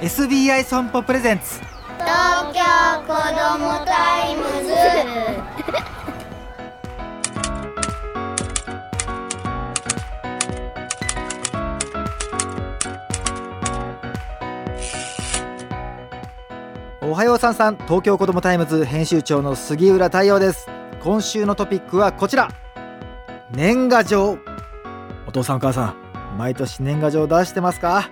SBI 損保プレゼンツ。 TOKYOこども TIMES。おはようさんさん。 TOKYOこども TIMES編集長の杉浦太陽です。今週のトピックはこちら。年賀状。お父さんお母さん毎年年賀状出してますか？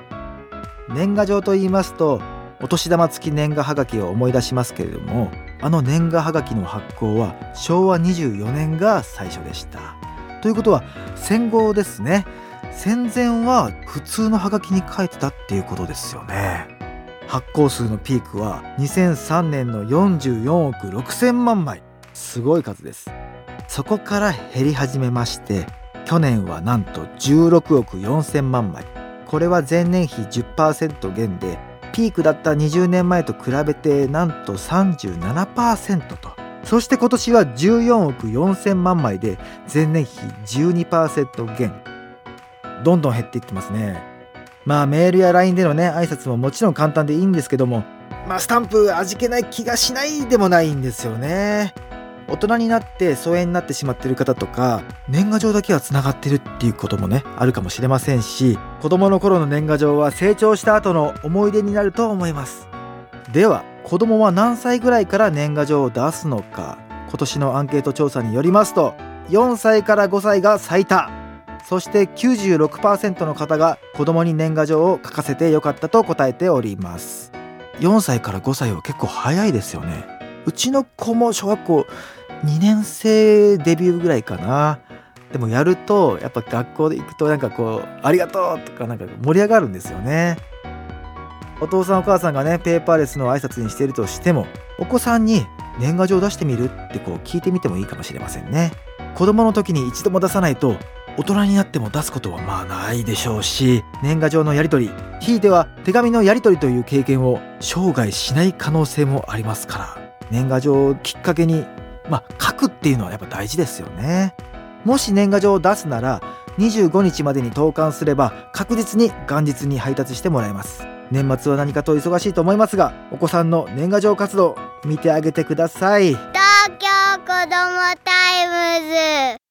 年賀状と言いますとお年玉付き年賀はがきを思い出しますけれどもあの年賀はがきの発行は昭和24年が最初でした。ということは戦後ですね。戦前は普通のハガキに書いてたっていうことですよね。発行数のピークは2003年の44億6000万枚。すごい数です。そこから減り始めまして去年はなんと16億4000万枚。これは前年比10%減でピークだった20年前と比べてなんと37%と。そして今年は14億4000万枚で前年比12%減。どんどん減っていってますね。まあメールや LINE でのね挨拶ももちろん簡単でいいんですけどもまあスタンプ味気ない気がしないでもないんですよね。大人になって疎遠になってしまってる方とか年賀状だけはつながってるっていうこともねあるかもしれませんし子供の頃の年賀状は成長した後の思い出になると思います。では子供は何歳ぐらいから年賀状を出すのか。今年のアンケート調査によりますと4歳から5歳が最多。そして96%の方が子供に年賀状を書かせてよかったと答えております。4歳から5歳は結構早いですよね。うちの子も小学校2年生デビューぐらいかなでもやるとやっぱ学校で行くとなんかこう「ありがとう!」とかなんか盛り上がるんですよねお父さんお母さんがねペーパーレスの挨拶にしているとしてもお子さんに年賀状出してみるってこう聞いてみてもいいかもしれませんね子供の時に一度も出さないと大人になっても出すことはまあないでしょうし年賀状のやり取りひいては手紙のやり取りという経験を生涯しない可能性もありますから年賀状をきっかけにまあ書くっていうのはやっぱ大事ですよね。もし年賀状を出すなら25日までに投函すれば確実に元日に配達してもらえます。年末は何かと忙しいと思いますがお子さんの年賀状活動見てあげてください。東京子どもタイムズ。